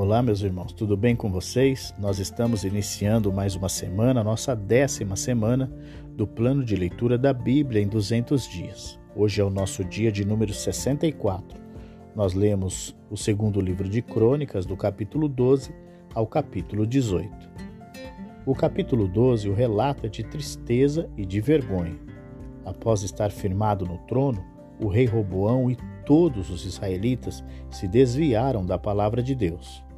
Olá, meus irmãos, tudo bem com vocês? Nós estamos iniciando mais uma semana, nossa décima semana do plano de leitura da Bíblia em 200 dias. Hoje é o nosso dia de número 64. Nós lemos o segundo livro de Crônicas, do capítulo 12 ao capítulo 18. O capítulo 12 o relata de tristeza e de vergonha. Após estar firmado no trono, o rei Roboão e todos os israelitas se desviaram da palavra de Deus.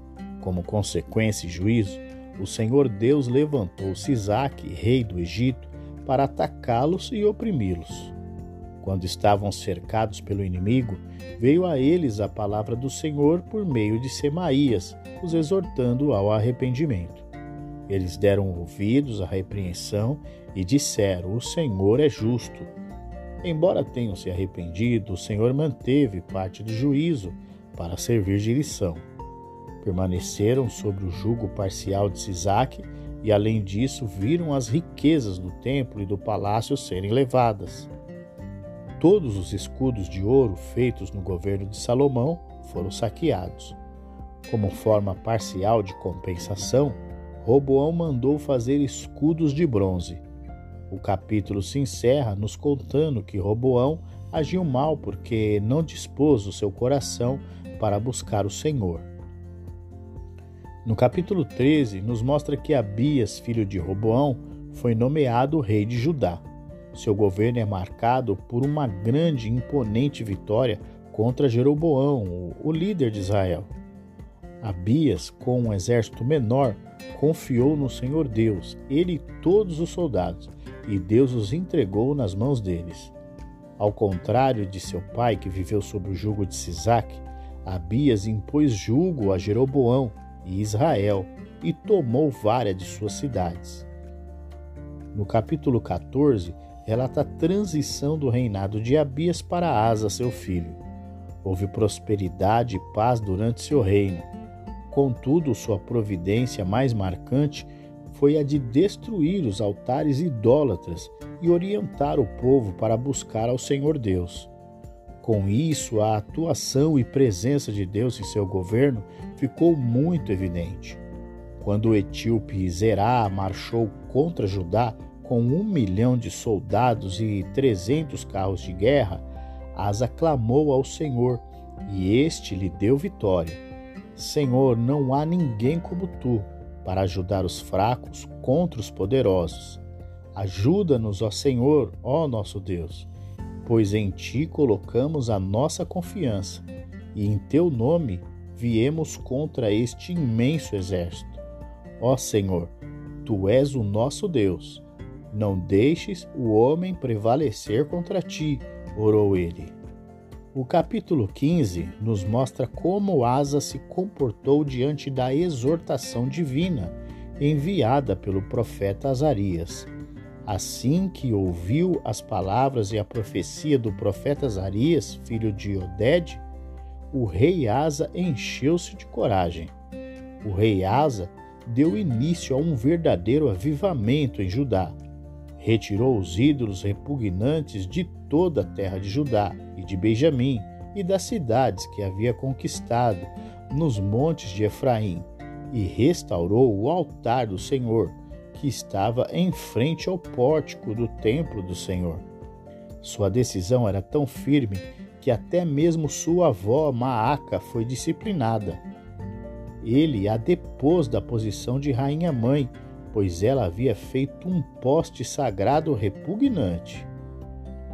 Como consequência e juízo, o Senhor Deus levantou Sisaque, rei do Egito, para atacá-los e oprimi-los. Quando estavam cercados pelo inimigo, veio a eles a palavra do Senhor por meio de Semaías, os exortando ao arrependimento. Eles deram ouvidos à repreensão e disseram: O Senhor é justo Embora tenham se arrependido, o Senhor manteve parte do juízo para servir de lição. Permaneceram sobre o jugo parcial de Sisaque e, além disso, viram as riquezas do templo e do palácio serem levadas. Todos os escudos de ouro feitos no governo de Salomão foram saqueados. Como forma parcial de compensação, Roboão mandou fazer escudos de bronze o capítulo se encerra nos contando que Roboão agiu mal porque não dispôs o seu coração para buscar o Senhor. No capítulo 13, nos mostra que Abias, filho de Roboão, foi nomeado rei de Judá. Seu governo é marcado por uma grande e imponente vitória contra Jeroboão, o líder de Israel. Abias, com um exército menor, confiou no Senhor Deus, ele e todos os soldados, e Deus os entregou nas mãos deles. Ao contrário de seu pai, que viveu sob o jugo de Sisaque, Abias impôs jugo a Jeroboão e Israel e tomou várias de suas cidades. No capítulo 14, relata a transição do reinado de Abias para Asa, seu filho. Houve prosperidade e paz durante seu reino. Contudo, sua providência mais marcante foi a de destruir os altares idólatras e orientar o povo para buscar ao Senhor Deus. Com isso, a atuação e presença de Deus em seu governo ficou muito evidente. Quando o etíope Zerá marchou contra Judá com um milhão de soldados e trezentos carros de guerra, Asa clamou ao Senhor e este lhe deu vitória. Senhor, não há ninguém como tu para ajudar os fracos contra os poderosos. Ajuda-nos, ó Senhor, ó nosso Deus, pois em ti colocamos a nossa confiança e em teu nome viemos contra este imenso exército. Ó Senhor, tu és o nosso Deus. Não deixes o homem prevalecer contra ti, orou ele. O capítulo 15 nos mostra como Asa se comportou diante da exortação divina enviada pelo profeta Azarias. Assim que ouviu as palavras e a profecia do profeta Azarias, filho de Oded, o rei Asa encheu-se de coragem. O rei Asa deu início a um verdadeiro avivamento em Judá. Retirou os ídolos repugnantes de toda a terra de Judá e de Benjamim e das cidades que havia conquistado nos montes de Efraim, e restaurou o altar do Senhor, que estava em frente ao pórtico do templo do Senhor. Sua decisão era tão firme que até mesmo sua avó Maaca foi disciplinada. Ele a depôs da posição de rainha-mãe, pois ela havia feito um poste sagrado repugnante.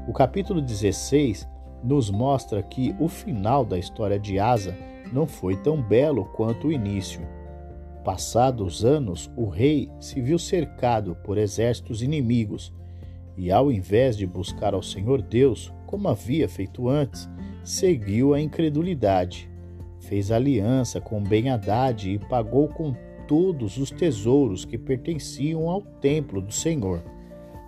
O capítulo 16 nos mostra que o final da história de Asa não foi tão belo quanto o início. Passados anos, o rei se viu cercado por exércitos inimigos e, ao invés de buscar ao Senhor Deus, como havia feito antes, seguiu a incredulidade. Fez aliança com Ben-Hadad e pagou com todos os tesouros que pertenciam ao templo do Senhor.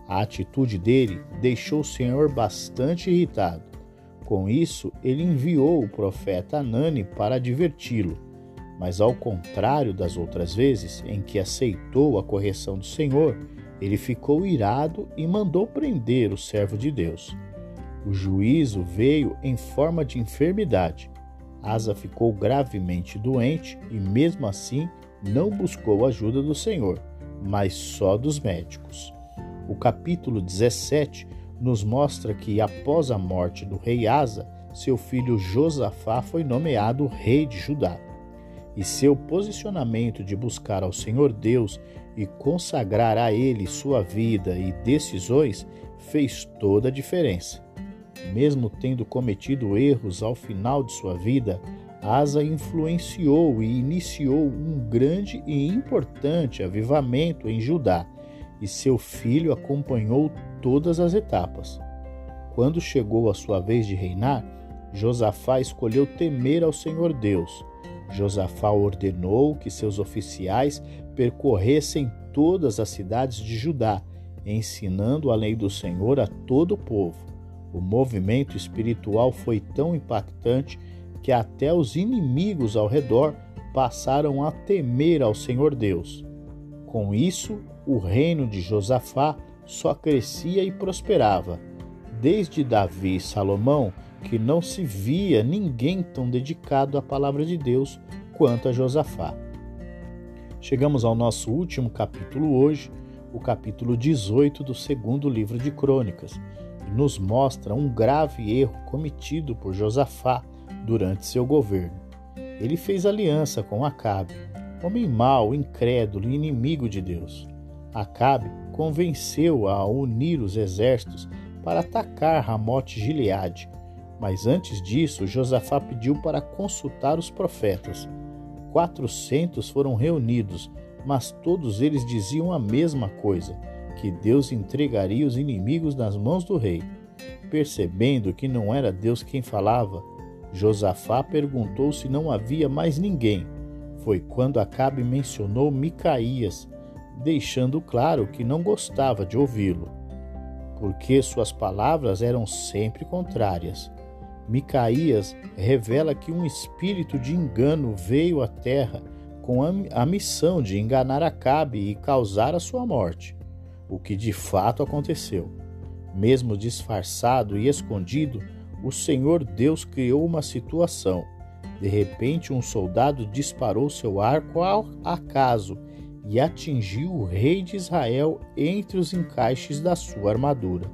A atitude dele deixou o Senhor bastante irritado. Com isso, ele enviou o profeta Anani para adverti-lo. Mas, ao contrário das outras vezes em que aceitou a correção do Senhor, ele ficou irado e mandou prender o servo de Deus. O juízo veio em forma de enfermidade. Asa ficou gravemente doente e, mesmo assim, não buscou a ajuda do Senhor, mas só dos médicos. O capítulo 17 nos mostra que, após a morte do rei Asa, seu filho Josafá foi nomeado rei de Judá. E seu posicionamento de buscar ao Senhor Deus e consagrar a Ele sua vida e decisões fez toda a diferença. Mesmo tendo cometido erros ao final de sua vida, Asa influenciou e iniciou um grande e importante avivamento em Judá, e seu filho acompanhou todas as etapas. Quando chegou a sua vez de reinar, Josafá escolheu temer ao Senhor Deus. Josafá ordenou que seus oficiais percorressem todas as cidades de Judá, ensinando a lei do Senhor a todo o povo. O movimento espiritual foi tão impactante que até os inimigos ao redor passaram a temer ao Senhor Deus. Com isso, o reino de Josafá só crescia e prosperava. Desde Davi e Salomão, que não se via ninguém tão dedicado à palavra de Deus quanto a Josafá. Chegamos ao nosso último capítulo hoje, o capítulo 18 do segundo livro de Crônicas, nos mostra um grave erro cometido por Josafá durante seu governo. Ele fez aliança com Acabe, homem mau, incrédulo e inimigo de Deus. Acabe convenceu-o a unir os exércitos para atacar Ramote Gileade, mas antes disso Josafá pediu para consultar os profetas. Quatrocentos foram reunidos, mas todos eles diziam a mesma coisa que Deus entregaria os inimigos nas mãos do rei. Percebendo que não era Deus quem falava, Josafá perguntou se não havia mais ninguém. Foi quando Acabe mencionou Micaías, deixando claro que não gostava de ouvi-lo, porque suas palavras eram sempre contrárias. Micaías revela que um espírito de engano veio à terra com a missão de enganar Acabe e causar a sua morte o que de fato aconteceu. Mesmo disfarçado e escondido, o Senhor Deus criou uma situação. De repente, um soldado disparou seu arco ao acaso e atingiu o rei de Israel entre os encaixes da sua armadura.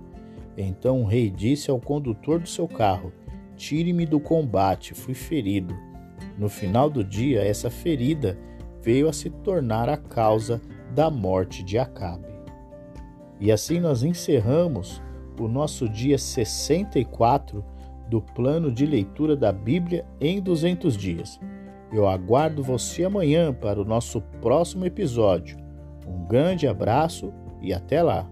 Então o rei disse ao condutor do seu carro: Tire-me do combate, fui ferido. No final do dia, essa ferida veio a se tornar a causa da morte de Acabe. E assim nós encerramos o nosso dia 64 do plano de leitura da Bíblia em 200 dias. Eu aguardo você amanhã para o nosso próximo episódio. Um grande abraço e até lá!